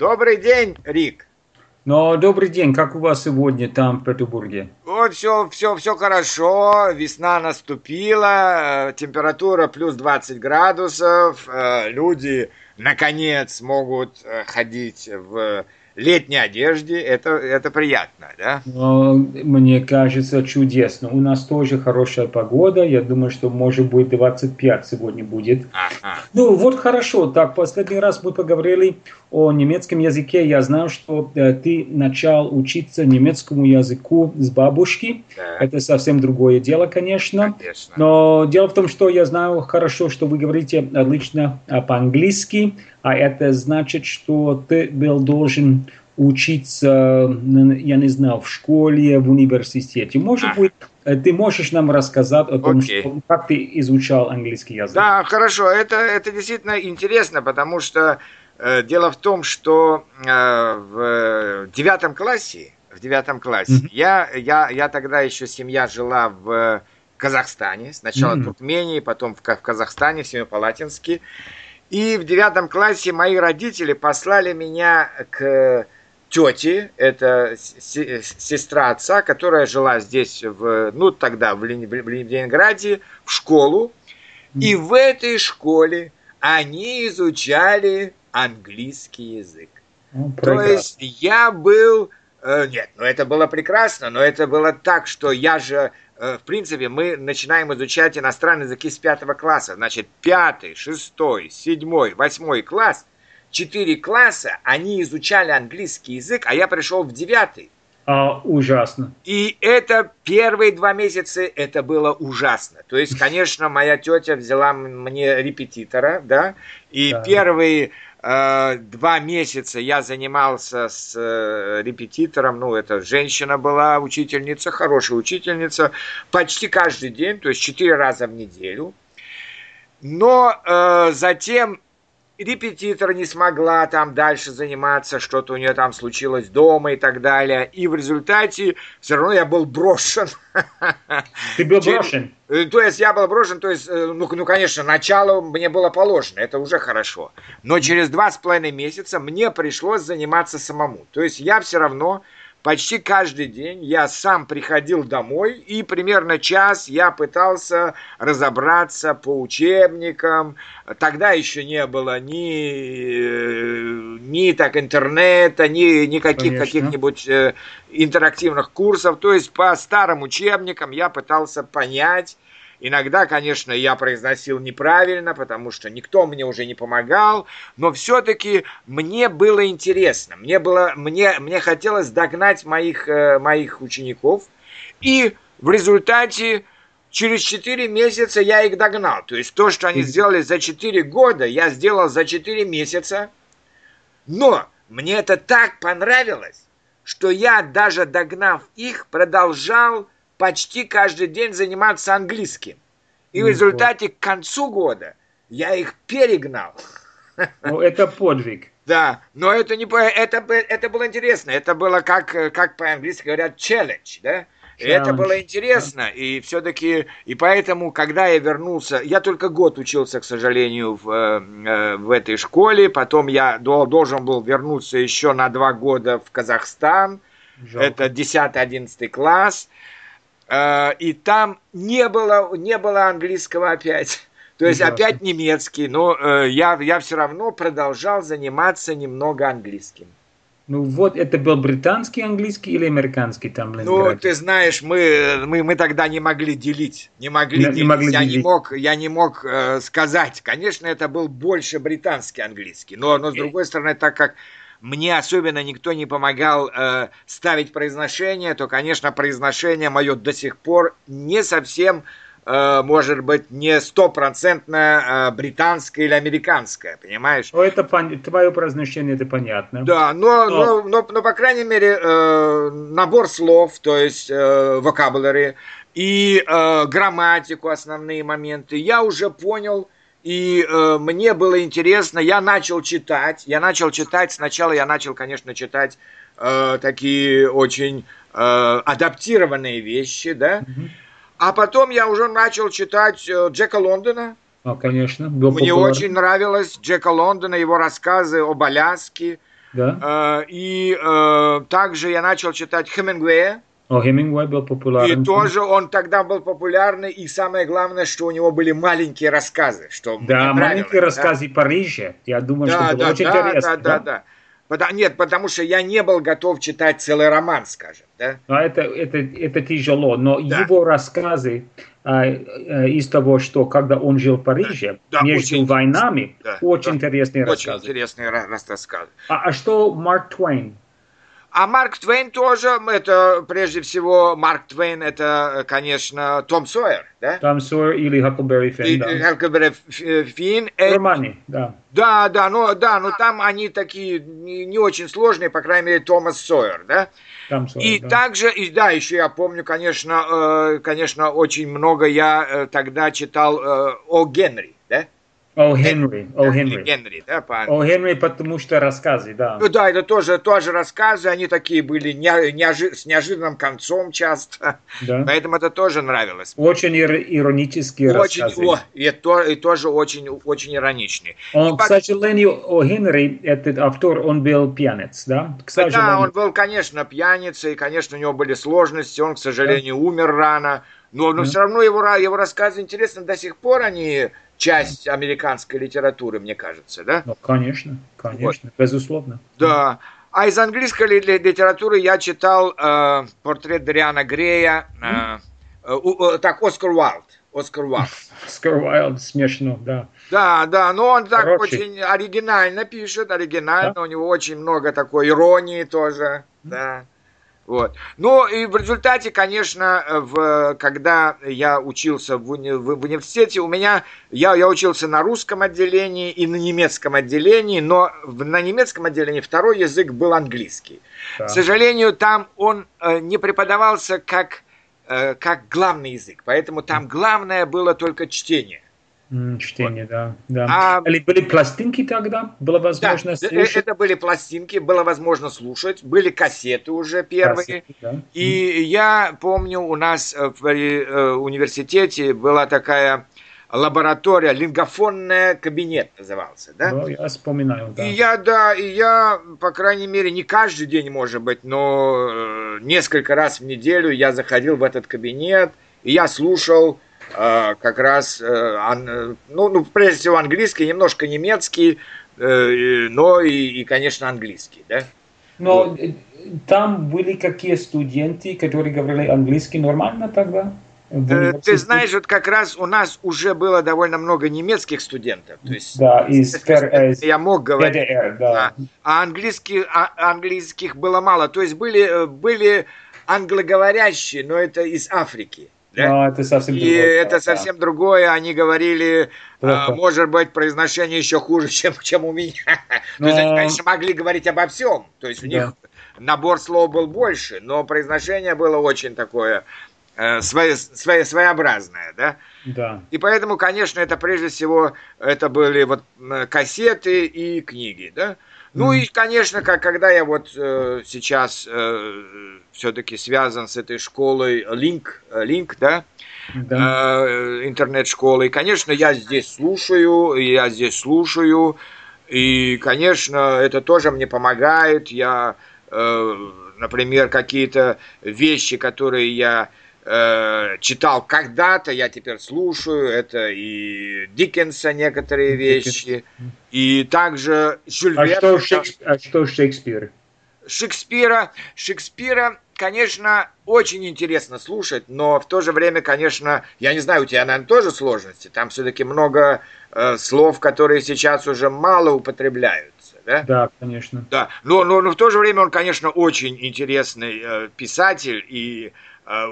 Добрый день, Рик. Но добрый день, как у вас сегодня там в Петербурге? Вот все, все, все хорошо, весна наступила, э, температура плюс 20 градусов, э, люди наконец могут э, ходить в летней одежде, это, это приятно, да? Мне кажется, чудесно. У нас тоже хорошая погода. Я думаю, что может быть 25 сегодня будет. Ага. Ну вот хорошо. Так, последний раз мы поговорили о немецком языке. Я знаю, что э, ты начал учиться немецкому языку с бабушки. Да. Это совсем другое дело, конечно. конечно. Но дело в том, что я знаю хорошо, что вы говорите отлично по-английски а это значит, что ты был должен учиться, я не знаю, в школе, в университете. Может быть, э, ты можешь нам рассказать о том, okay. что, как ты изучал английский язык? Да, хорошо. Это, это действительно интересно, потому что дело в том, что э, в девятом классе, в девятом классе, mm-hmm. я, я, я тогда еще семья жила в Казахстане, сначала mm-hmm. в Туркмении, потом в, в Казахстане, в Семипалатинске. И в девятом классе мои родители послали меня к тете, это сестра отца, которая жила здесь, в, ну тогда в, Ленинграде, в школу. И в этой школе они изучали английский язык. Ну, То есть я был... Э, нет, ну это было прекрасно, но это было так, что я же Э, в принципе, мы начинаем изучать иностранные языки с пятого класса. Значит, пятый, шестой, седьмой, восьмой класс, четыре класса, они изучали английский язык, а я пришел в девятый. А, ужасно. И это первые два месяца, это было ужасно. То есть, конечно, моя тетя взяла мне репетитора, да, и да. первые два месяца я занимался с э, репетитором, ну, это женщина была, учительница, хорошая учительница, почти каждый день, то есть четыре раза в неделю. Но э, затем репетитор не смогла там дальше заниматься, что-то у нее там случилось дома и так далее. И в результате все равно я был брошен. Ты был брошен? Э, то есть я был брошен, то есть, э, ну, ну, конечно, начало мне было положено, это уже хорошо. Но через два с половиной месяца мне пришлось заниматься самому. То есть я все равно почти каждый день я сам приходил домой, и примерно час я пытался разобраться по учебникам. Тогда еще не было ни, ни так интернета, ни никаких каких-нибудь э, интерактивных курсов. То есть по старым учебникам я пытался понять, Иногда, конечно, я произносил неправильно, потому что никто мне уже не помогал, но все-таки мне было интересно, мне, было, мне, мне хотелось догнать моих, э, моих учеников, и в результате через 4 месяца я их догнал. То есть то, что они сделали за 4 года, я сделал за 4 месяца, но мне это так понравилось, что я даже догнав их, продолжал почти каждый день заниматься английским. И в результате к концу года я их перегнал. Ну, это подвиг. Да, но это не это, это было интересно. Это было как, как по-английски говорят challenge, да? И это было интересно, и все-таки, и поэтому, когда я вернулся, я только год учился, к сожалению, в, э, в этой школе, потом я должен был вернуться еще на два года в Казахстан, Жалко. это 10-11 класс, и там не было, не было английского опять. То есть Ужасно. опять немецкий, но э, я, я все равно продолжал заниматься немного английским. Ну вот, это был британский английский или американский там? Ну, ты знаешь, мы, мы, мы тогда не могли делить. Не могли не, делить. Не могли я, делить. Не мог, я не мог э, сказать. Конечно, это был больше британский английский. Но, но с другой стороны, так как мне особенно никто не помогал э, ставить произношение, то, конечно, произношение мое до сих пор не совсем, э, может быть, не стопроцентно э, британское или американское, понимаешь? Ну, это пон... твое произношение, это понятно. Да, но, но... Но, но, но по крайней мере, э, набор слов, то есть э, vocabulary и э, грамматику, основные моменты, я уже понял, и э, мне было интересно, я начал читать, я начал читать, сначала я начал, конечно, читать э, такие очень э, адаптированные вещи, да, а потом я уже начал читать э, Джека Лондона. А, конечно. Был Мне популярен. очень нравилось Джека Лондона, его рассказы об Аляске, Да. Э, и э, также я начал читать Хемингуэя. О, Хемингуэй был популярен. И тоже он тогда был популярный, и самое главное, что у него были маленькие рассказы. Что да, маленькие рассказы да? Парижа. Я думаю, да, что было да, очень да, интересно. Да, да, да. да. Потому, нет, потому что я не был готов читать целый роман, скажем. Да? А это, это, это тяжело, но да. его рассказы а, а, из того, что когда он жил в Париже, да, между очень, войнами, да, очень да, интересные очень рассказы. Очень интересные рассказы. А, а что Марк Твейн? А Марк Твейн тоже, это прежде всего, Марк Твейн, это, конечно, Том Сойер, да? Том Сойер или Хакклберри Финн, да. Хакклберри Финн. Э, Романе, да. Да, да, ну, да, но там они такие не, не очень сложные, по крайней мере, Томас Сойер, да? Том Сойер, и да. также, и да, еще я помню, конечно, э, конечно, очень много я э, тогда читал э, о Генри, да? О Генри, о Генри. Генри, да, по О Генри, потому что рассказы, да. Ну да, это тоже, тоже рассказы, они такие были не, неожи, с неожиданным концом часто, да. поэтому это тоже нравилось. Очень ир, иронические очень, рассказы. О, и, то, и тоже очень, очень ироничные. Он, и, к сожалению, о Генри, этот автор, он был пьяниц, да? К сожалению. Да, он был, конечно, пьяницей, конечно, у него были сложности, он, к сожалению, да. умер рано, но, но да. все равно его, его рассказы интересны до сих пор, они часть американской литературы, мне кажется, да? Ну, конечно, конечно, вот. безусловно. Да. А из английской литературы я читал э, портрет Дариана Грея, э, э, э, так, Оскар Уайлд. Оскар Уайлд. Оскар Уайлд, смешно, да. Да, да, но он так Короче. очень оригинально пишет, оригинально, да? у него очень много такой иронии тоже, да. Вот. Ну и в результате, конечно, в, когда я учился в, уни, в, в университете, у меня я, я учился на русском отделении и на немецком отделении, но в, на немецком отделении второй язык был английский. Да. К сожалению, там он э, не преподавался как, э, как главный язык, поэтому там главное было только чтение. Чтение, вот. да. да. А, Или были пластинки тогда? Было возможно да, слушать? Это были пластинки, было возможно слушать. Были кассеты уже первые. Кассеты, да. И mm. я помню, у нас в э, университете была такая лаборатория, лингофонная кабинет назывался, да? Ну, я вспоминаю, да. И я, да, и я, по крайней мере, не каждый день, может быть, но э, несколько раз в неделю я заходил в этот кабинет, и я слушал Э, как раз, э, ну, ну, прежде всего английский, немножко немецкий, э, но и, и конечно, английский, да? Но вот. там были какие студенты, которые говорили английский нормально тогда? Ты знаешь, вот как раз у нас уже было довольно много немецких студентов. То есть, да, из, я мог говорить. ДДР, да. А английских, а английских было мало. То есть были, были англоговорящие, но это из Африки. Да? Но это совсем и другое. это совсем да. другое. Они говорили, а, может быть, произношение еще хуже, чем, чем у меня. Но... То есть они, конечно, могли говорить обо всем. То есть у да. них набор слов был больше, но произношение было очень такое э, свое, свое, своеобразное, да? Да. И поэтому, конечно, это прежде всего это были вот кассеты и книги, да? Ну и, конечно, как, когда я вот э, сейчас э, все-таки связан с этой школой Link, Link да, да. Э, интернет-школой, конечно, я здесь слушаю, я здесь слушаю, и, конечно, это тоже мне помогает. Я, э, например, какие-то вещи, которые я э, читал когда-то, я теперь слушаю. Это и Диккенса некоторые вещи, и также Жюль а Что Шекспир, а что Шекспир? Шекспира, Шекспира, конечно, очень интересно слушать, но в то же время, конечно, я не знаю, у тебя, наверное, тоже сложности. Там все-таки много э, слов, которые сейчас уже мало употребляются. Да, да конечно. Да, но, но, но в то же время он, конечно, очень интересный э, писатель, и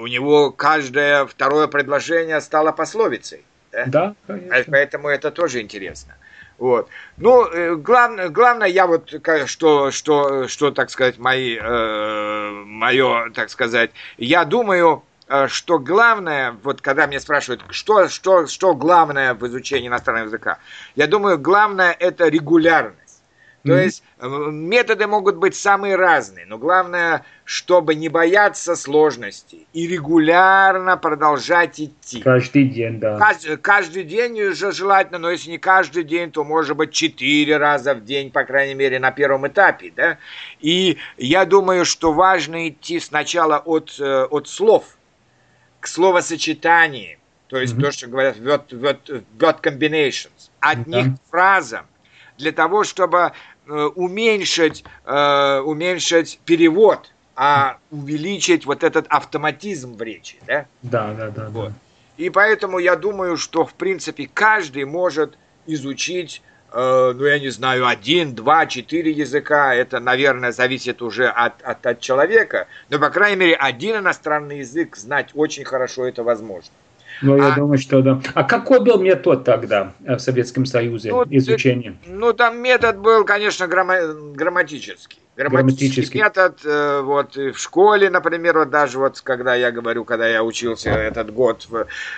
у него каждое второе предложение стало пословицей. Да, да конечно. Поэтому это тоже интересно. Вот. Ну, э, главное, главное, я вот, что, что, что так сказать, мои, э, мое, так сказать, я думаю, э, что главное, вот когда меня спрашивают, что, что, что главное в изучении иностранного языка, я думаю, главное это регулярность. То mm-hmm. есть э, методы могут быть самые разные, но главное, чтобы не бояться сложностей и регулярно продолжать идти. Каждый день, да. Каждый, каждый день уже желательно, но если не каждый день, то может быть четыре раза в день, по крайней мере, на первом этапе, да. И я думаю, что важно идти сначала от, э, от слов к словосочетаниям, то есть mm-hmm. то, что говорят word, word, word combinations, одних mm-hmm. фразам, для того, чтобы э, уменьшить, э, уменьшить перевод, а увеличить вот этот автоматизм в речи, да? Да, да, да. Вот. да. И поэтому я думаю, что в принципе каждый может изучить, э, ну я не знаю, один, два, четыре языка. Это, наверное, зависит уже от, от, от человека. Но, по крайней мере, один иностранный язык знать очень хорошо это возможно. Ну, я а, думаю, что да. А какой был метод тогда э, в Советском Союзе ну, изучения? ну, там метод был, конечно, грамма грамматический. Грамматический, метод, э, вот в школе, например, вот даже вот когда я говорю, когда я учился этот год,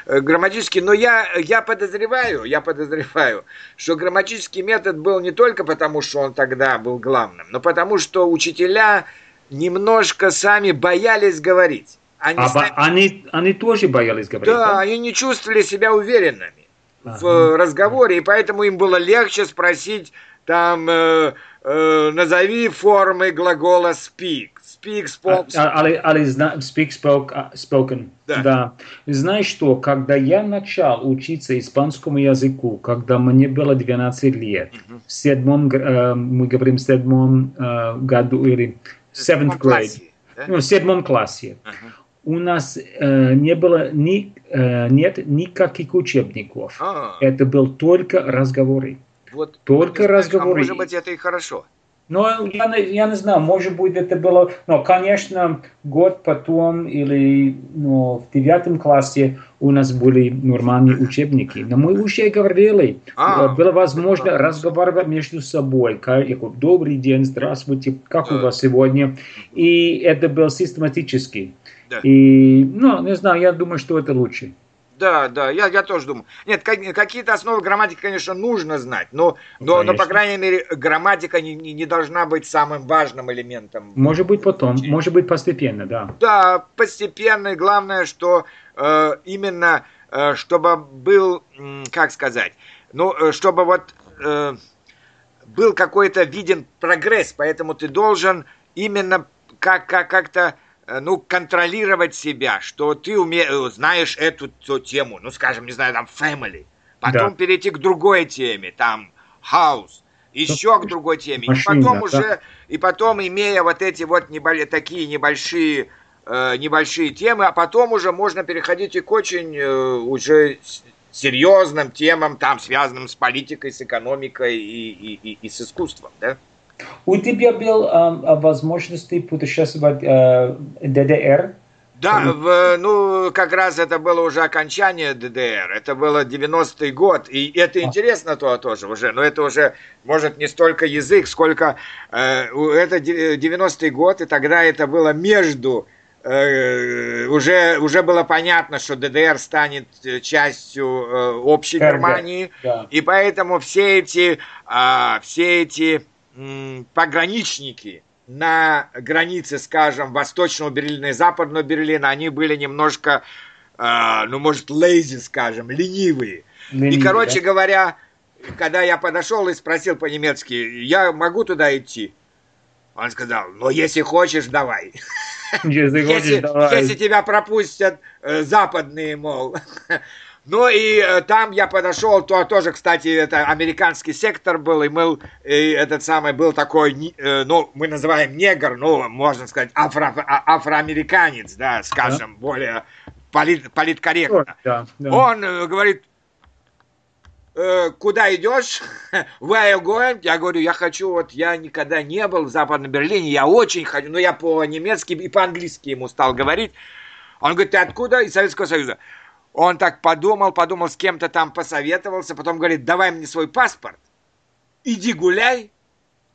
э, грамматический, но я, я подозреваю, я подозреваю, что грамматический метод был не только потому, что он тогда был главным, но потому, что учителя немножко сами боялись говорить. Они, а, сами... они, они тоже боялись говорить? Да, да, они не чувствовали себя уверенными ага. в разговоре, и поэтому им было легче спросить там, э, э, назови формы глагола speak. Speak, spoke. А, а, а, speak, spoke, uh, spoken. Да. да. Знаешь что, когда я начал учиться испанскому языку, когда мне было 12 лет, угу. в седьмом, э, мы говорим в седьмом э, году или seventh grade, да? ну, в седьмом классе, uh-huh у нас э, не было ни, э, нет никаких учебников. А. Это был только разговоры. Вот, только знаешь, разговоры. А может быть, это и хорошо. Но я, я не знаю, может быть, это было... Но, конечно, год потом или ну, в девятом классе у нас были нормальные учебники. Но мы уже говорили, а, было возможно разговаривать между собой. Как, Добрый день, здравствуйте, как у вас сегодня? И это было систематически. Да. И, ну, не знаю, я думаю, что это лучше. Да, да, я, я тоже думаю. Нет, какие-то основы грамматики, конечно, нужно знать, но, но, но по крайней мере, грамматика не, не, не должна быть самым важным элементом. Может быть потом, учения. может быть постепенно, да. Да, постепенно, и главное, что э, именно, э, чтобы был, как сказать, ну, э, чтобы вот э, был какой-то виден прогресс, поэтому ты должен именно как, как, как-то Э, ну, контролировать себя, что ты уме... Э, знаешь эту, эту тему, ну, скажем, не знаю, там, family, потом да. перейти к другой теме, там, house, еще к другой теме, Машина, и потом да. уже, и потом, имея вот эти вот небо... такие небольшие, э, небольшие темы, а потом уже можно переходить и к очень э, уже серьезным темам, там, связанным с политикой, с экономикой и, и, и, и с искусством, да? У тебя был э, возможность путешествовать э, ДДР? Да, в, ну, как раз это было уже окончание ДДР, это было 90-й год, и это а. интересно то тоже уже, но это уже, может, не столько язык, сколько, э, это 90-й год, и тогда это было между, э, уже, уже было понятно, что ДДР станет частью э, общей РГ, Германии, да. и поэтому все эти, э, все эти пограничники на границе, скажем, Восточного Берлина и Западного Берлина, они были немножко, э, ну, может, лейзи, скажем, ленивые. Ленивые и, короче да? говоря, когда я подошел и спросил по-немецки, я могу туда идти? Он сказал, ну, если хочешь, давай. Если, хочешь, если, давай. если тебя пропустят э, западные, мол. Ну и э, там я подошел, то тоже, кстати, это американский сектор был, и мы, и этот самый был такой, э, ну, мы называем негр, ну, можно сказать, афро, а, афроамериканец, да, скажем, да. более полит, политкорректно. Да, да. Он э, говорит, куда идешь? Where you going? Я говорю, я хочу, вот я никогда не был в Западном Берлине, я очень хочу, но я по-немецки и по-английски ему стал говорить. Он говорит, ты откуда? Из Советского Союза. Он так подумал, подумал, с кем-то там посоветовался, потом говорит, давай мне свой паспорт, иди гуляй,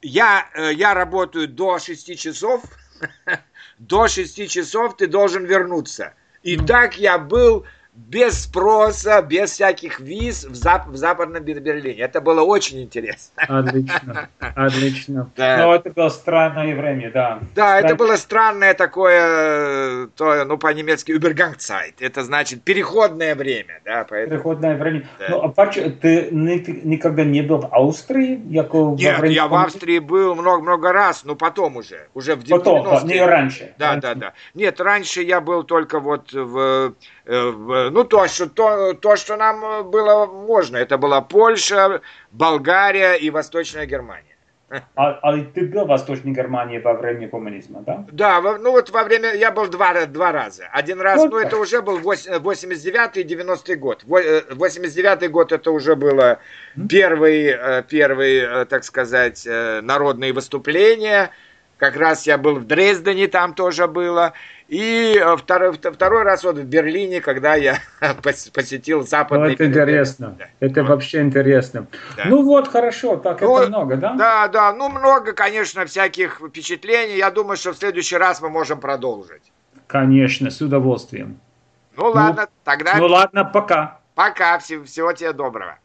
я, э, я работаю до 6 часов, до 6 часов ты должен вернуться. И так я был без спроса, без всяких виз в, зап в Западном Берлине. Это было очень интересно. Отлично, отлично. Да. Но это было странное время, да. Да, Стран... это было странное такое, то, ну, по-немецки, Übergangzeit. Это значит переходное время, да, поэтому... Переходное время. Да. Ну, а почему, ты никогда не был в Австрии? Нет, время... я в Австрии был много-много раз, но потом уже, уже в Потом, не раньше. Да, раньше. да, да. Нет, раньше я был только вот в Э, ну, то что, то, то, что нам было можно. Это была Польша, Болгария и Восточная Германия. А, а ты был в Восточной Германии во время коммунизма, да? Да, ну вот во время, я был два, два раза. Один раз, вот. ну это уже был 89-й 90-й год. 89-й э, год это уже было первый, э, первый, так сказать, народные выступления. Как раз я был в Дрездене, там тоже было. И э, второй, второй раз вот в Берлине, когда я посетил западный... Ну, это интересно. Да. Это вот. вообще интересно. Да. Ну вот, хорошо, так ну, это много, да? Да, да, ну много, конечно, всяких впечатлений. Я думаю, что в следующий раз мы можем продолжить. Конечно, с удовольствием. Ну, ну ладно, тогда... Ну ладно, пока. Пока, всего, всего тебе доброго.